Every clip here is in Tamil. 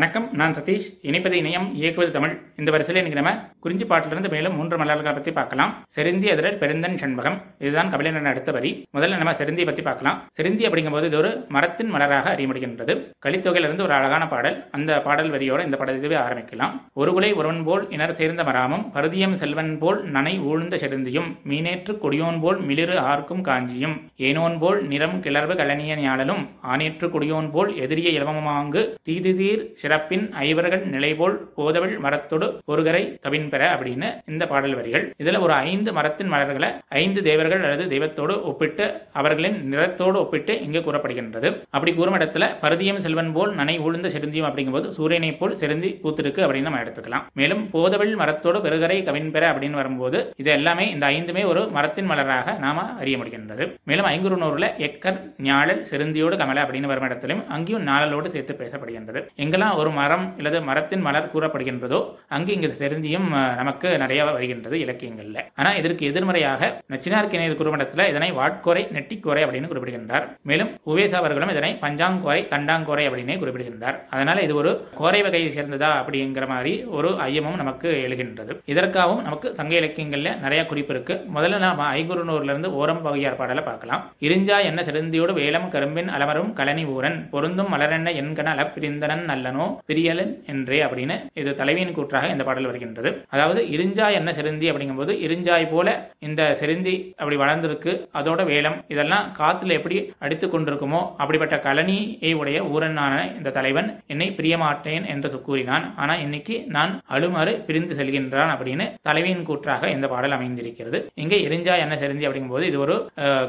வணக்கம் நான் சதீஷ். இணைப்பது இணையம் இயக்குவது தமிழ். இந்த வரிசையில் இன்னைக்கு நம்ம குறிஞ்சி பாட்டிலிருந்து மேலும் மூன்று மலர்களை பற்றி பார்க்கலாம். செருந்தி அதிரல் பெருந்தன் செண்பகம். இதுதான் கபிலன் அடுத்த வரி. முதல்ல நம்ம செருந்தியை பற்றி பார்க்கலாம். செருந்தி அப்படிங்கும்போது இது ஒரு மரத்தின் மலராக அறிய முடிகின்றது கலித்தொகையிலிருந்து ஒரு அழகான பாடல். அந்த பாடல் வரியோட இந்த படத்தை இதுவே ஆரம்பிக்கலாம். ஒரு குலை ஒருவன் போல் இனர் சேர்ந்த மராமும். பருதியம் செல்வன் போல் நனை ஊழ்ந்த செருந்தியும். மீனேற்று கொடியோன் போல் மிளிறு ஆர்க்கும் காஞ்சியும். ஏனோன் போல் நிறம் கிளர்வு கலனிய ஞாழலும் ஆனேற்று கொடியோன் போல் எதிரிய இளவமாங்கு தீதுதீர் சிறப்பின் ஐவர்கள் நிலைபோல் போதவள் மரத்தொடு ஒருகரை கவின் பெற அப்படின்னு இந்த பாடல் வரிகள். இதுல ஒரு ஐந்து மரத்தின் மலர்களை ஐந்து தேவர்கள் அல்லது தெய்வத்தோடு ஒப்பிட்டு அவர்களின் நிறத்தோடு ஒப்பிட்டு இங்கு கூறப்படுகின்றது. அப்படி கூறும் இடத்துல பருதியம் செல்வன் போல் நனை உழுந்த செருந்தியும் அப்படிங்கும்போது சூரியனை போல் செருந்தி பூத்திருக்கு அப்படின்னு நம்ம எடுத்துக்கலாம். மேலும் போதவள் மரத்தோடு பெருகரை கவின் பெற அப்படின்னு வரும்போது இது எல்லாமே இந்த ஐந்துமே ஒரு மரத்தின் மலராக நாம அறிய முடிகின்றது. மேலும் ஐங்குறுநூறுல எக்கர் ஞாழல் செருந்தியோடு கமல அப்படின்னு வரும் இடத்திலும் அங்கேயும் நாளலோடு சேர்த்து பேசப்படுகின்றது. எங்கெல்லாம் ஒரு மரம் அல்லது மரத்தின் மலர் கூறப்படுகின்றதோ அங்கு இங்கு செருந்தியும் நமக்கு நிறைய வருகின்றது இலக்கியங்கள்ல. ஆனா இதற்கு எதிர்மறையாக நச்சினார்கிணையர் குறுமடத்துல இதனை வாட்கோரை நெட்டிக்கோரை அப்படின்னு குறிப்பிடுகின்றார். மேலும் உவேசா அவர்களும் இதனை பஞ்சாங்கோரை தண்டாங்கோரை அப்படின்னே குறிப்பிடுகின்றார். அதனால இது ஒரு கோரை வகையை சேர்ந்ததா அப்படிங்கிற மாதிரி ஒரு ஐயமும் நமக்கு எழுகின்றது. இதற்காகவும் நமக்கு சங்க இலக்கியங்கள்ல நிறைய குறிப்பு இருக்கு. முதல்ல நாம ஐகுறுநூறுல இருந்து ஓரம் பகையார் பாடலை பார்க்கலாம். இருஞ்சா என்ன செருந்தியோடு வேலம் கரும்பின் அலமரும் கலனி ஊரன் பொருந்தும் மலரென்ன என்கன அளப்பிரிந்தனன் நல்லனோ பிரியலன் என்றே அப்படின்னு இது தலைவியின் கூற்றாக இந்த பாடல் வருகின்றது. அதாவது இருஞ்சாய் என்ன செருந்தி அப்படிங்கும்போது இருஞ்சாய் போல இந்த செருந்தி அப்படி வளர்ந்திருக்கு. அதோட வேலம் இதெல்லாம் காத்துல எப்படி அடித்து கொண்டிருக்குமோ அப்படிப்பட்ட கலனியை உடைய ஊரனான இந்த தலைவன் என்னை பிரியமாட்டேன் என்று கூறினான். ஆனா இன்னைக்கு நான் அழுமாறு பிரிந்து செல்கின்றான் அப்படின்னு தலைவியின் கூற்றாக இந்த பாடல் அமைந்திருக்கிறது. இங்கே எரிஞ்சா என்ன செருந்தி அப்படிங்கும்போது இது ஒரு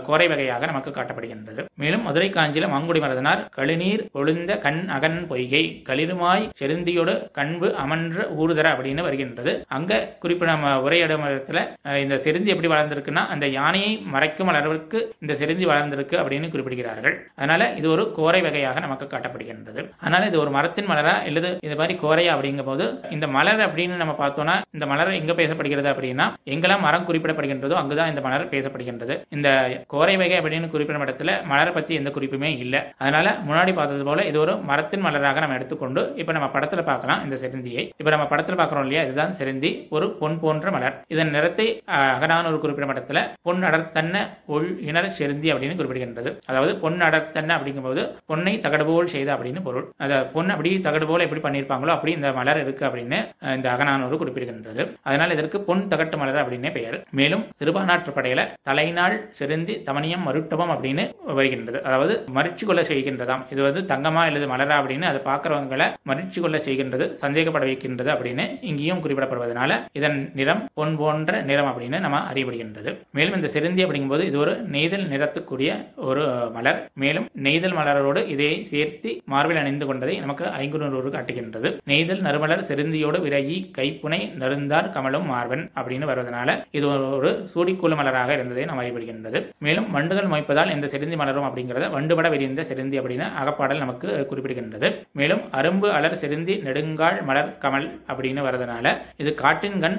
கோரை வகையாக நமக்கு காட்டப்படுகின்றது. மேலும் மதுரை காஞ்சியில மாங்குடி மரதனார் கழுநீர் ஒழுந்த கண் அகன் பொய்கை களிர் களிருமாய் செருந்தியோடு கண்பு அமன்ற ஊறுதர அப்படின்னு வருகின்றது. அங்க குறிப்பிட நம்ம உரையிடும் இடத்துல இந்த செருந்தி எப்படி வளர்ந்திருக்குன்னா அந்த யானையை மறைக்கும் அளவிற்கு இந்த செருந்தி வளர்ந்திருக்கு அப்படின்னு குறிப்பிடுகிறார்கள். அதனால இது ஒரு கோரை வகையாக நமக்கு காட்டப்படுகின்றது. அதனால இது ஒரு மரத்தின் மலரா இல்லது இந்த மாதிரி கோரையா அப்படிங்கும் போது இந்த மலர் அப்படின்னு நம்ம பார்த்தோம்னா இந்த மலர் எங்க பேசப்படுகிறது அப்படின்னா எங்கெல்லாம் மரம் குறிப்பிடப்படுகின்றதோ அங்குதான் இந்த மலர் பேசப்படுகின்றது. இந்த கோரை வகை அப்படின்னு குறிப்பிடும் இடத்துல மலரை பத்தி எந்த குறிப்புமே இல்லை. அதனால முன்னாடி பார்த்தது போல இது ஒரு மரத்தின் மலராக நம்ம எடுத்துக்கொண்டு இப்போ நம்ம படத்துல பார்க்கலாம் இந்த செருந்தியை. இப்போ நம்ம படத்துல பார்க்கிறோம் இல்லையா? இதுதான் செருந்தி ஒரு பொன் போன்ற மலர். இதன் நிறத்தை அஹ், அகனான ஒரு குறிப்பிட்ட மட்டத்தில் பொன் அடர்த்தன்ன ஒள் இணர் செருந்தி அப்படின்னு குறிப்பிடுகின்றது. அதாவது பொன் அடர்த்தன்ன அப்படிங்கும்போது பொன்னை தகடுபோல் செய்த அப்படின்னு பொருள். அந்த பொன் அப்படி தகடு போல் எப்படி பண்ணியிருப்பாங்களோ அப்படி இந்த மலர் இருக்கு அப்படின்னு இந்த அகநானூறு குறிப்பிடுகின்றது. அதனால் இதற்கு பொன் தகட்டு மலர் அப்படின்னே பெயர். மேலும் சிறுபானாற்று படையில தலைநாள் செருந்தி தமனியம் மருட்டபம் அப்படின்னு வருகின்றது. அதாவது மறுச்சு கொள்ள செய்கின்றதாம். இது வந்து தங்கமா இல்லது மலரா அப்படின்னு அதை பார்க்கறவங்களை மகிழ்ச்சி கொள்ள செய்கின்றது சந்தேகப்பட வைக்கின்றது அப்படின்னு இங்கேயும் குறிப்பிடப்படுவதனால இதன் நிறம் பொன் போன்ற நிறம் அப்படின்னு நம்ம அறியப்படுகின்றது. மேலும் இந்த செருந்தி அப்படிங்கும்போது இது ஒரு நெய்தல் நிறத்துக்குரிய ஒரு மலர். மேலும் நெய்தல் மலரோடு இதை சேர்த்து மார்பில் அணிந்து கொண்டதை நமக்கு ஐங்குநூறு காட்டுகின்றது. நெய்தல் நறுமலர் செருந்தியோடு விரகி கைப்புனை நறுந்தார் கமலும் மார்பன் அப்படின்னு வருவதனால இது ஒரு சூடிக்குழு மலராக இருந்ததை நாம் அறியப்படுகின்றது. மேலும் வண்டுகள் மொய்ப்பதால் இந்த செருந்தி மலரும் அப்படிங்கிறத வண்டுபட விரிந்த செருந்தி அப்படின்னு அகப்பாடல் நமக்கு குறிப்பிடுகின்றது. மேலும் அரும்பு அலர் செருந்தி நெடுங்கால் மலர் கமல் அப்படின்னு வரதுனால இது காட்டின் கண்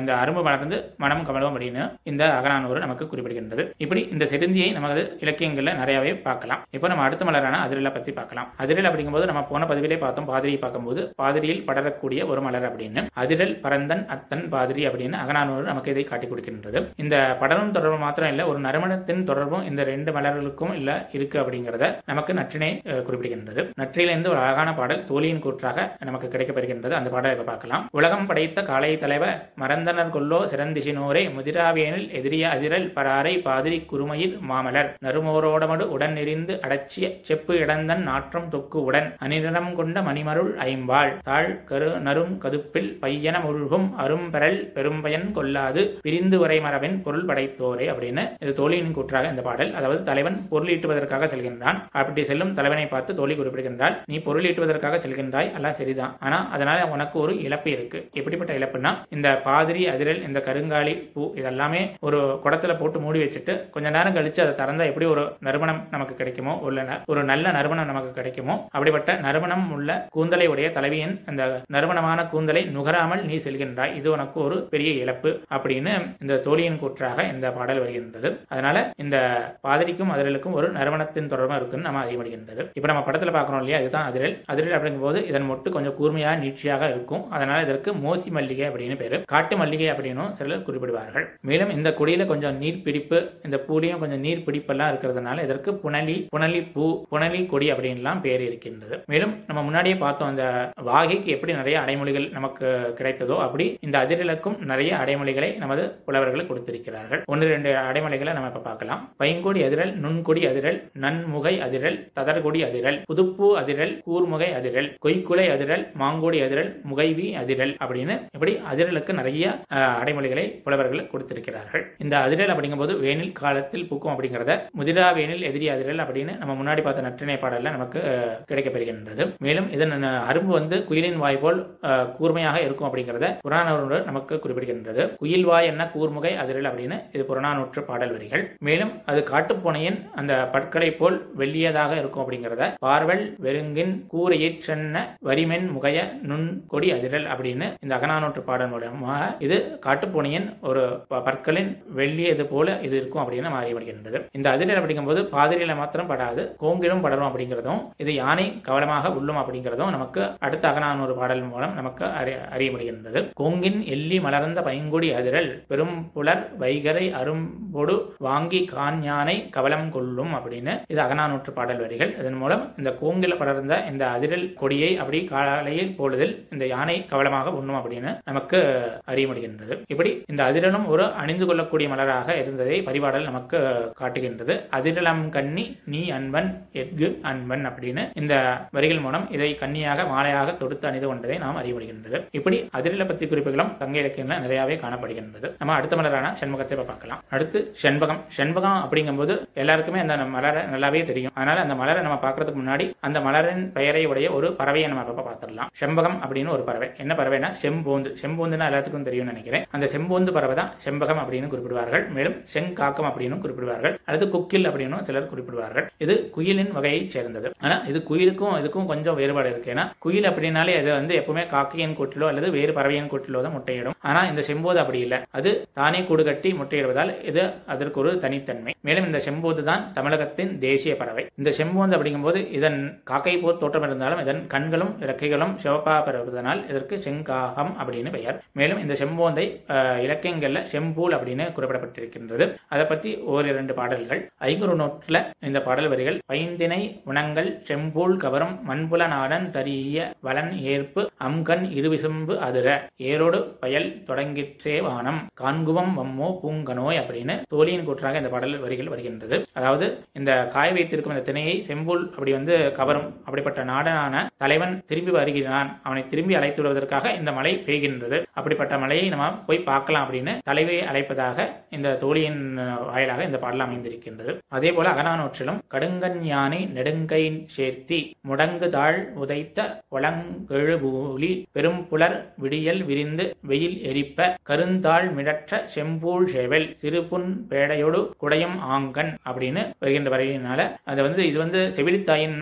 இந்த அரும்பு மலர்ந்து மனம் கமலும் அப்படின்னு இந்த அகநானூறு நமக்கு குறிப்பிடுகின்றது. இப்படி இந்த செருந்தியை நமது இலக்கியங்கள்ல நிறையவே பார்க்கலாம். இப்போ நம்ம அடுத்த மலரான அதிரலை பத்தி பார்க்கலாம். அதிரல் அப்படிங்கும்போது நம்ம போன பதிவிலே பார்த்தோம் பாதிரியை பார்க்கும்போது பாதிரியில் படரக்கூடிய ஒரு மலர் அப்படின்னு. அதிரல் பரந்தன் அத்தன் பாதிரி அப்படின்னு அகநானூறு நமக்கு இதை காட்டி கொடுக்கின்றது. இந்த படரும் தொடர்பு மாத்திரம் இல்ல ஒரு நறுமணத்தின் தொடர்பும் இந்த ரெண்டு மலர்களுக்கும் இல்ல இருக்கு அப்படிங்கிறத நமக்கு நற்றினை குறிப்பிடுகின்றது. நற்றிலிருந்து ஒரு அழகான பாடல் தோழியின் கூற்றாக நமக்கு கிடைக்கப்பெறுகின்றது அந்த பாடலை பார்க்கலாம். உலகம் படைத்த காலை தலைவ மறந்தனர் கொல்லோ சிறந்திசினோரே முதிராவியனில் எதிரிய அதிரல் பராரை பாதிரி குருமையில் மாமலர். நறுமோரோடமடு உடன் எரிந்து அடச்சிய செப்பு இடந்தன் நாற்றம் தொக்கு உடன் அனிரம் கொண்ட மணிமருள் ஐம்பாள். தாழ் கரு நரும் கதுப்பில் பையன முழுகும் அரும்பெறல் பெரும்பயன் கொல்லாது பிரிந்து வரை மரபின் பொருள் படைத்தோரே அப்படின்னு இது தோழியின் கூற்றாக இந்த பாடல். அதாவது தலைவன் பொருளீட்டுவதற்காக செல்கின்றான். அப்படி செல்லும் தலைவனை பார்த்து தோழி குறிப்பிடுகின்றால் நீ பொருளீட்டுவதற்காக செல்கின்றாய் எல்லாம் சரிதான். ஆனா அதனால உனக்கு ஒரு இழப்பு இருக்கு. எப்படிப்பட்ட இழப்புனா இந்த பாதிரி அதிரல் இந்த கருங்காலி பூ இதெல்லாமே ஒரு குடத்துல போட்டு மூடி வச்சுட்டு கொஞ்ச நேரம் கழிச்சு அதை திறந்தா எப்படி ஒரு நறுமணம் நமக்கு கிடைக்குமோ உள்ள ந- ஒரு நல்ல நறுமணம் நமக்கு கிடைக்குமோ அப்படிப்பட்ட நறுமணம் உள்ள கூந்தலை உடைய தலைவியின் அந்த நறுமணமான கூந்தலை நுகராமல் நீ செல்கின்றாய். இது உனக்கு ஒரு பெரிய இழப்பு அப்படின்னு இந்த தோழியின் கூற்றாக இந்த பாடல் வருகின்றது. அதனால இந்த பாதிரிக்கும் அதிரலுக்கும் ஒரு நறுமணத்தின் தொடர்பாக இருக்குன்னு நம்ம அறியப்படுகின்றது. இப்ப நம்ம படத்துல பாக்குறோம் இல்லையா? அதுதான் அதிரல். அதிரல் அப்படிங்கிற போது இதன் மொட்டு கொஞ்சம் கூர்மையாக நீட்சியாக இருக்கும். அதனால் இதற்கு மோசி மல்லிகை அப்படின்னு பேரு. காட்டு மல்லிகை அப்படின்னும் சிலர் குறிப்பிடுவார்கள். மேலும் இந்த கொடியில கொஞ்சம் நீர் பிடிப்பு இந்த பூலையும் கொஞ்சம் நீர் பிடிப்பெல்லாம் இருக்கிறதுனால இதற்கு புனலி புனலி பூ புனலி கொடி அப்படின்லாம் பேர் இருக்கின்றது. மேலும் நம்ம முன்னாடியே பார்த்தோம் அந்த வாகைக்கு எப்படி நிறைய அடைமொழிகள் நமக்கு கிடைத்ததோ அப்படி இந்த அதிரலுக்கும் நிறைய அடைமொழிகளை நமது புலவர்கள் கொடுத்திருக்கிறார்கள். ஒன்று ரெண்டு அடைமொழிகளை நம்ம இப்ப பார்க்கலாம். பைங்கொடி அதிரல் நுண்கொடி அதிரல் நன்முகை அதிரல் ததர்கொடி அதிரல் புதுப்பூ அதிரல் கூர்முகை அதிரல் அதிரல் கொய்குலை அதிரல் மாங்கோடி அதிரல் முகைவி அதிரல் அப்படின்னு இப்படி அதிரலுக்கு நிறைய அடைமொழிகளை புலவர்கள் கொடுத்திருக்கிறார்கள். இந்த அதிரல் அப்படிங்கும்போது வேனில் காலத்தில் பூக்கும் அப்படிங்கிறத முதிரா வேனில் எதிரி அதிரல் அப்படின்னு நம்ம முன்னாடி பார்த்த நற்றினை பாடல்ல நமக்கு கிடைக்கப்பெறுகின்றது. மேலும் இதன் அரும்பு வந்து குயிலின் வாய் போல் கூர்மையாக இருக்கும் அப்படிங்கிறத புறநானூறு நமக்கு குறிப்பிடுகின்றது. குயில் வாய் என்ன கூர்முகை அதிரல் அப்படின்னு இது புறநானூற்று பாடல் வரிகள். மேலும் அது காட்டுப்பூனையின் அந்த பற்களை போல் வெள்ளியதாக இருக்கும் அப்படிங்கிறத பார்வல் வெறுங்கின் கூரையிற் சென்ன வரிமென் முகைய நுண் கொடி அதிரல் அப்படின்னு இந்த அகநானூற்று பாடல் மூலமாக இது காட்டுப்பூனையின் ஒரு பற்களின் வெள்ளியது போல இது இருக்கும் அப்படின்னு மாறிபடுகின்றது இந்த அதிரல் அப்படிங்கும்போது பாதிரியில மாத்திரம் படாது கோங்கிலும் படரும் அப்படிங்கிறதும் இது யானை கவலமாக உள்ளும் அப்படிங்கிறதும் நமக்கு அடுத்த அகநானூறு பாடல் மூலம் நமக்கு அறிய முடிகின்றது கோங்கின் எள்ளி மலர்ந்த பைங்குடி அதிரல் பெரும் புலர் வைகரை அரும்பொடு வாங்கி கான் யானை கவலம் கொள்ளும் அப்படின்னு இது அகநானூற்று பாடல் வரிகள். இதன் மூலம் இந்த கோங்கில படர்ந்த இந்த அதிரல் கொடியை அப்படி காலையில் பொழுதில் இந்த யானை கவலமாக உண்ணும் அப்படின்னு நமக்கு அறிய முடிகின்றது. இப்படி இந்த அதிரனும் ஒரு அணிந்து கொள்ளக்கூடிய மலராக இருந்ததை பரிபாடல் நமக்கு காட்டுகின்றது. அதிரலம் கன்னி நீ அன்பன் எஃகு அன்பன் அப்படின்னு இந்த வரிகள் மூலம் இதை கண்ணியாக மாலையாக தொடுத்து அணிந்து கொண்டதை நாம் அறிய முடிகின்றது. இப்படி அதிரல பத்தி குறிப்புகளும் தங்க இலக்கியங்கள் நிறையவே காணப்படுகின்றது. நம்ம அடுத்த மலரான செண்பகத்தை பார்க்கலாம். அடுத்து செண்பகம். செண்பகம் அப்படிங்கும்போது எல்லாருக்குமே அந்த மலரை நல்லாவே தெரியும். அதனால அந்த மலரை நம்ம பார்க்கறதுக்கு முன்னாடி அந்த மலரின் பெயரை உடைய ஒரு பறவையை நம்ம இப்ப பார்த்துடலாம். செம்பகம் அப்படின்னு ஒரு பறவை. என்ன பறவைனா செம்போந்து. செம்போந்துனா எல்லாத்துக்கும் தெரியும்னு நினைக்கிறேன். அந்த செம்போந்து பறவை தான் செம்பகம் அப்படின்னு குறிப்பிடுவார்கள். மேலும் செங்காக்கம் அப்படின்னு குறிப்பிடுவார்கள். அல்லது குக்கில் அப்படின்னு சிலர் குறிப்பிடுவார்கள். இது குயிலின் வகையைச் சேர்ந்தது. ஆனா இது குயிலுக்கும் இதுக்கும் கொஞ்சம் வேறுபாடு இருக்கு. ஏன்னா குயில் அப்படின்னாலே அது வந்து எப்பவுமே காக்கையின் கூட்டிலோ அல்லது வேறு பறவையின் கூட்டிலோ தான் முட்டையிடும். ஆனா இந்த செம்போது அப்படி இல்லை. அது தானே கூடு கட்டி முட்டையிடுவதால் இது அதற்கு ஒரு தனித்தன்மை. மேலும் இந்த செம்போது தான் தமிழகத்தின் தேசிய பறவை. இந்த செம்போது அப்படிங்கும்போது இதன் காக்கை போர் தோற்றம் இருந்தாலும் இதன் கண்களும் இறக்கைகளும் சிவப்பா பெறுவதனால் இதற்கு செங்காகம் அப்படின்னு பெயர். மேலும் இந்த செம்போந்தை இலக்கியங்கள்ல செம்பூல் அப்படின்னு குறிப்பிடப்பட்டிருக்கின்றது. அதை பத்தி ஓர் இரண்டு பாடல்கள். ஐங்குறு நோட்டில் இந்த பாடல் வரிகள் பைந்தினை உணங்கள் செம்பூல் கவரும் மண்புல நாடன் தரிய வலன் ஏற்பு அம்கண் இருவிசும்பு அதிர ஏரோடு பயல் தொடங்கிற்றே வானம் காண்குவம் வம்மோ பூங்கனோய் அப்படின்னு தோழியின் கூற்றாக இந்த பாடல் வரிகள் வருகின்றது. அதாவது இந்த காய வைத்திருக்கும் இந்த திணையை செம்பூல் அப்படி வந்து கவரும் அப்படிப்பட்ட நாடனான தலைவன் திரும்பி வருகிறான். அவனை திரும்பி அழைத்து வருவதற்காக இந்த மழை பெய்கின்றது. அப்படிப்பட்ட மழையை நம்ம போய் பார்க்கலாம் அப்படின்னு தலைவியை அழைப்பதாக இந்த தோழியின் வாயிலாக இந்த பாடல் அமைந்திருக்கின்றது. அதே போல அகநானூற்றிலும் கடுங்கன் யானை நெடுங்கை சேர்த்தி முடங்கு தாழ் உதைத்த ஒளங்கெழுபூலி பெரும் புலர் விடியல் விரிந்து வெயில் எரிப்ப கருந்தாள் மிடற்ற செம்பூழ் சேவல் சிறுபுன் பேடையோடு குடையும் ஆங்கன் அப்படின்னு வருகின்ற வரையினால அது வந்து இது வந்து செவிலித்தாயின்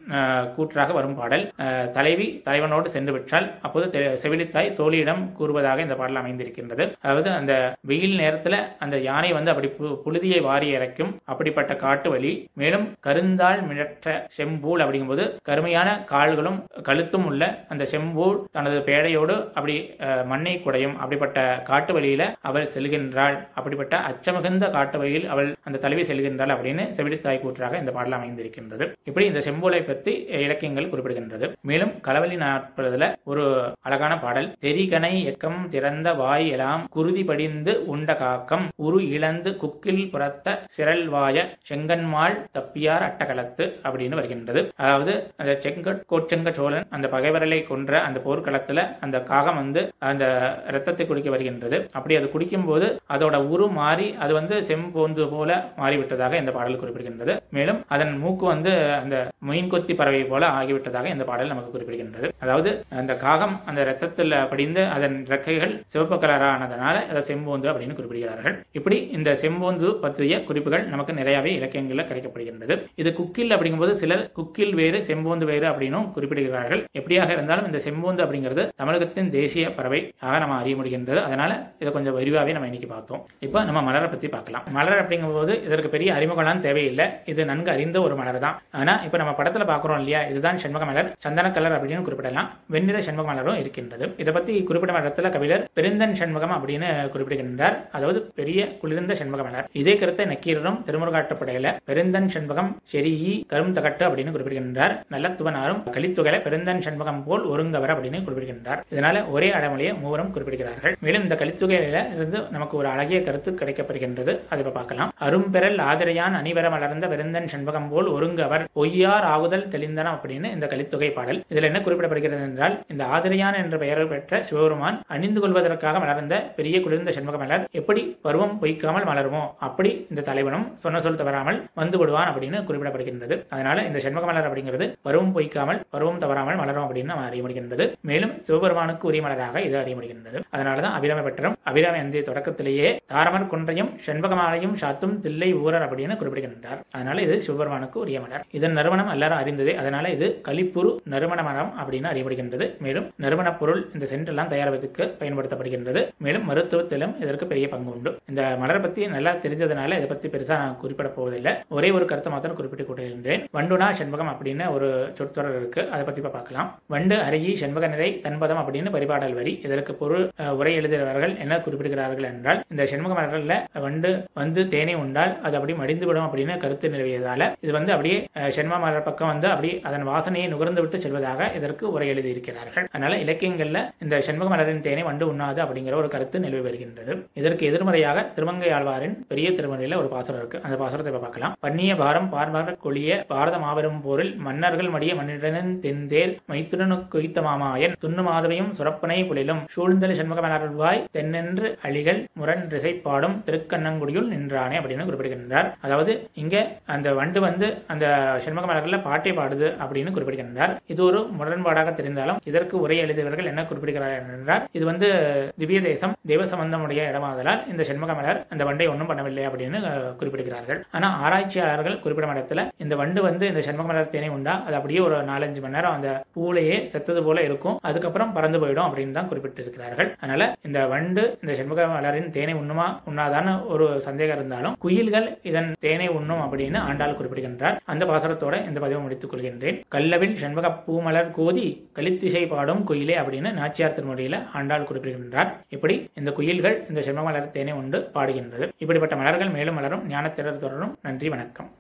கூற்றாக வரும் பாடல். தலைவி தலைவனோடு சென்று விட்டால் அப்போது தெ- செவிலித்தாய் தோழியிடம் கூறுவதாக இந்த பாடல் அமைந்திருக்கின்றது. அதாவது அந்த வெயில் நேரத்துல அந்த யானை வந்து அப்படி பு- புழுதியை வாரி இறைக்கும் அப்படிப்பட்ட காட்டு வழி மேலும் கருந்தாள் மிழற்ற செம்பூல் அப்படிங்கும்போது கருமையான கால்களும் கழுத்தும் உள்ள அந்த செம்பூல் தனது பேடையோடு அப்படி மண்ணை குடையும் அப்படிப்பட்ட காட்டு வழியில அவள் செல்கின்றாள். அப்படிப்பட்ட அச்சமிகுந்த காட்டு வழியில் அவள் அந்த தலைவி செல்கின்றாள் அப்படின்னு செவிலித்தாய் கூற்றாக இந்த பாடல் அமைந்திருக்கின்றது. இப்படி இந்த செம்பூலை பற்றி இலக்கியங்கள் குறிப்பிடுகின்றது. மேலும் களவழி நாற்பதுல ஒரு அழகான பாடல். தெரிகனை எக்கம் திறந்த வாய் எலாம் குருதி படிந்து உண்ட காக்கம். உரு இழந்து குக்கில் புறத்த சிரல்வாய செங்கன்மாள் தப்பியார் அட்டகலத்து அப்படின்னு வருகின்றது. அதாவது அந்த செங்கட் கோச்செங்க சோழன் அந்த பகைவரலை கொன்ற அந்த போர்க்களத்துல அந்த காகம் வந்து அந்த ரத்தத்தை குடிக்க வருகின்றது. அப்படி அது குடிக்கும் போது அதோட உரு மாறி அது வந்து செம்போந்து போல மாறிவிட்டதாக இந்த பாடல் குறிப்பிடுகின்றது. மேலும் அதன் மூக்கு வந்து அந்த மீன்கொத்தி பறவை போல ஆகிவிட்டதாக இந்த பாடல் நமக்கு குறிப்பிடுகின்றது. அதாவது அந்த காகம் அந்த ரத்தத்தில் படிந்து அதன் ரெக்கைகள் சிவப்பு கலரானதனால அதை செம்போந்து அப்படின்னு குறிப்பிடுகிறார்கள். இப்படி இந்த செம்போந்து பற்றிய குறிப்புகள் நமக்கு நிறையவே இலக்கியங்களில் கிடைக்கப்படுகின்றது. இது குக்கில் அப்படிங்கும்போது சிலர் குக்கில் வேறு செம்போந்து வேறு அப்படின்னும் குறிப்பிடுகிறார்கள். எப்படியாக இருந்தாலும் இந்த செம்போந்து அப்படிங்கிறது தமிழகத்தின் தேசிய பறவை ஆக நம்ம அறிய முடிகின்றது. அதனால இதை கொஞ்சம் விரிவாகவே நம்ம இன்னைக்கு பார்த்தோம். இப்போ நம்ம மலரை பற்றி பார்க்கலாம். மலர் அப்படிங்கும்போது இதற்கு பெரிய அறிமுகம்லாம் தேவையில்லை. இது நன்கு அறிந்த ஒரு மலர் தான் ஆனால் இப்போ நம்ம படத்தில் பார்க்குறோம் இல்லையா? இதுதான் செண்பக மலர். சந்தன சந்தன கலர் அப்படின்னு குறிப்பிடலாம். வெண்ணிற சண்முக மலரும் இருக்கின்றது. இதை பத்தி குறிப்பிட்ட இடத்துல கவிஞர் பெருந்தன் சண்முகம் அப்படின்னு குறிப்பிடுகின்றார். அதாவது பெரிய குளிர்ந்த சண்முக மலர் இதே கருத்தை நக்கீரரும் திருமுருகாட்டப்படையில பெருந்தன் சண்முகம் செரியி கரும் தகட்டு அப்படின்னு குறிப்பிடுகின்றார். நல்ல துவனாரும் கலித்துகளை பெருந்தன் சண்முகம் போல் ஒருங்கவர் அப்படின்னு குறிப்பிடுகின்றார். இதனால ஒரே அடமொழியை மூவரும் குறிப்பிடுகிறார்கள். மேலும் இந்த கலித்துகையில இருந்து நமக்கு ஒரு அழகிய கருத்து கிடைக்கப்படுகின்றது. அதை பார்க்கலாம். அரும்பெறல் ஆதிரையான் அணிவர மலர்ந்த பெருந்தன் சண்முகம் போல் ஒருங்கவர் பொய்யார் ஆகுதல் தெளிந்தனம் அப்படின்னு இந்த கலித்துகை பாடல் கூறுகிறார்கள். இதில் என்ன குறிப்பிடப்படுகிறது என்றால் இந்த ஆதிரையான் என்ற பெயர் பெற்ற சிவபெருமான் அணிந்து கொள்வதற்காக மலர்ந்த பெரிய குளிர்ந்த செண்பக மலர் எப்படி பருவம் பொய்க்காமல் மலருமோ அப்படி இந்த தலைவனும் சொன்ன சொல் தவறாமல் வந்து விடுவான் அப்படின்னு குறிப்பிடப்படுகின்றது. அதனால இந்த செண்பக மலர் அப்படிங்கிறது பருவம் பொய்க்காமல் பருவம் தவறாமல் மலரும் அப்படின்னு நம்ம அறிய முடிகின்றது. மேலும் சிவபெருமானுக்கு உரிய மலராக இது அறிய முடிகின்றது. அதனாலதான் அபிராம பெற்றரும் அபிராம அந்த தொடக்கத்திலேயே தாரமர் குன்றையும் செண்பகமாலையும் சாத்தும் தில்லை ஊரர் அப்படின்னு குறிப்பிடுகின்றார். அதனால இது சிவபெருமானுக்கு உரிய மலர். இதன் நிறுவனம் எல்லாரும் அறிந்ததே அதனால இது கலிப்புரு நறுமண மரம் அப்படின்னு அறியப்படுகின்றது. மேலும் நறுமண பொருள் இந்த சென்டெல்லாம் தயாரிப்பதற்கு பயன்படுத்தப்படுகின்றது. மேலும் மருத்துவத்திலும் இதற்கு பெரிய பங்கு உண்டு. இந்த மலரை பத்தி நல்லா தெரிஞ்சதுனால இதை பத்தி பெருசா நான் குறிப்பிட போவதில்லை. ஒரே ஒரு கருத்தை மாத்திரம் குறிப்பிட்டு கொண்டிருந்தேன். வண்டுனா செண்பகம் அப்படின்னு ஒரு சொற்றொடர் இருக்கு. அதை பத்தி பார்க்கலாம். வண்டு அருகி செண்பக நிறை தன்பதம் அப்படின்னு பரிபாடல் வரி. இதற்கு பொருள் உரை எழுதுகிறவர்கள் என்ன குறிப்பிடுகிறார்கள் என்றால் இந்த செண்பக மலர்ல வண்டு வந்து தேனை உண்டால் அது அப்படி மடிந்து விடும் அப்படின்னு கருத்து நிலவியதால இது வந்து அப்படியே அஹ், செண்பக மலர் பக்கம் வந்து அப்படி அதன் வாசனையை நுகர்ந்து விட்டு செல்வதாக இதற்கு உரை எழுதியிருக்கிறார்கள். அதனால இலக்கியங்கள்ல இந்த செண்பக மலரின் தேனை வண்டு உண்ணாது அப்படிங்கிற ஒரு கருத்து நிலவி வருகின்றது. இதற்கு எதிர்மறையாக திருமங்கை ஆழ்வாரின் பெரிய திருமணியில ஒரு பாசுரம் இருக்கு. அந்த பாசுரத்தை பார்க்கலாம். பன்னிய பாரம் பார்மர கொளிய பாரத மாபெரும் போரில் மன்னர்கள் மடிய மன்னிடனின் தென்தேர் மைத்துடனு குய்த்த மாமாயன் துண்ணு மாதவையும் சுரப்பனை புலிலும் சூழ்ந்தலி செண்பக மலர்வாய் தென்னென்று அழிகள் முரண் திசைப்பாடும் திருக்கண்ணங்குடியுள் நின்றானே அப்படின்னு குறிப்பிடுகின்றார். அதாவது இங்க அந்த வண்டு வந்து அந்த செண்பக மலர்ல பாட்டை பாடுது அப்படின்னு குறிப்பிடுகின்றார். இது ஒரு முரண்பாடாக தெரிந்தாலும் இதற்கு உரை எழுதியவர்கள் என்ன குறிப்பிடுகிறார்கள் என்றால் இது வந்து திவ்ய தேசம் தெய்வ சம்பந்தமுடைய இடமாதலால் இந்த செண்மகமலர் அந்த வண்டை ஒன்றும் பண்ணவில்லை அப்படின்னு குறிப்பிடுகிறார்கள். ஆனால் ஆராய்ச்சியாளர்கள் குறிப்பிடும் இடத்துல இந்த வண்டு வந்து இந்த செண்மகமலர் தேனை உண்டா? அது அப்படியே ஒரு நாலஞ்சு மணி நேரம் அந்த பூலையே செத்தது போல இருக்கும். அதுக்கப்புறம் பறந்து போயிடும் அப்படின்னு தான் குறிப்பிட்டிருக்கிறார்கள். அதனால இந்த வண்டு இந்த செண்முக மலரின் தேனை உண்ணுமா உண்ணாதான்னு ஒரு சந்தேகம் இருந்தாலும் குயில்கள் இதன் தேனை உண்ணும் அப்படின்னு ஆண்டாள் குறிப்பிடுகின்றார். அந்த பாசுரத்தோட இந்த பதிவை முடித்துக் கொள்கின்றேன். கல்லவில் செண்முக பூமலர் கோதி கலித்திசை பாடும் குயிலே அப்படின்னு நாச்சியார் திருமுறையில ஆண்டாள் குறிப்பிடுகின்றார். இப்படி இந்த குயில்கள் இந்த செம்ம மலர் தேனை உண்டு பாடுகின்றது. இப்படிப்பட்ட மலர்கள் மேலும் மலரும் ஞானத்திறர் தொடரும். நன்றி வணக்கம்.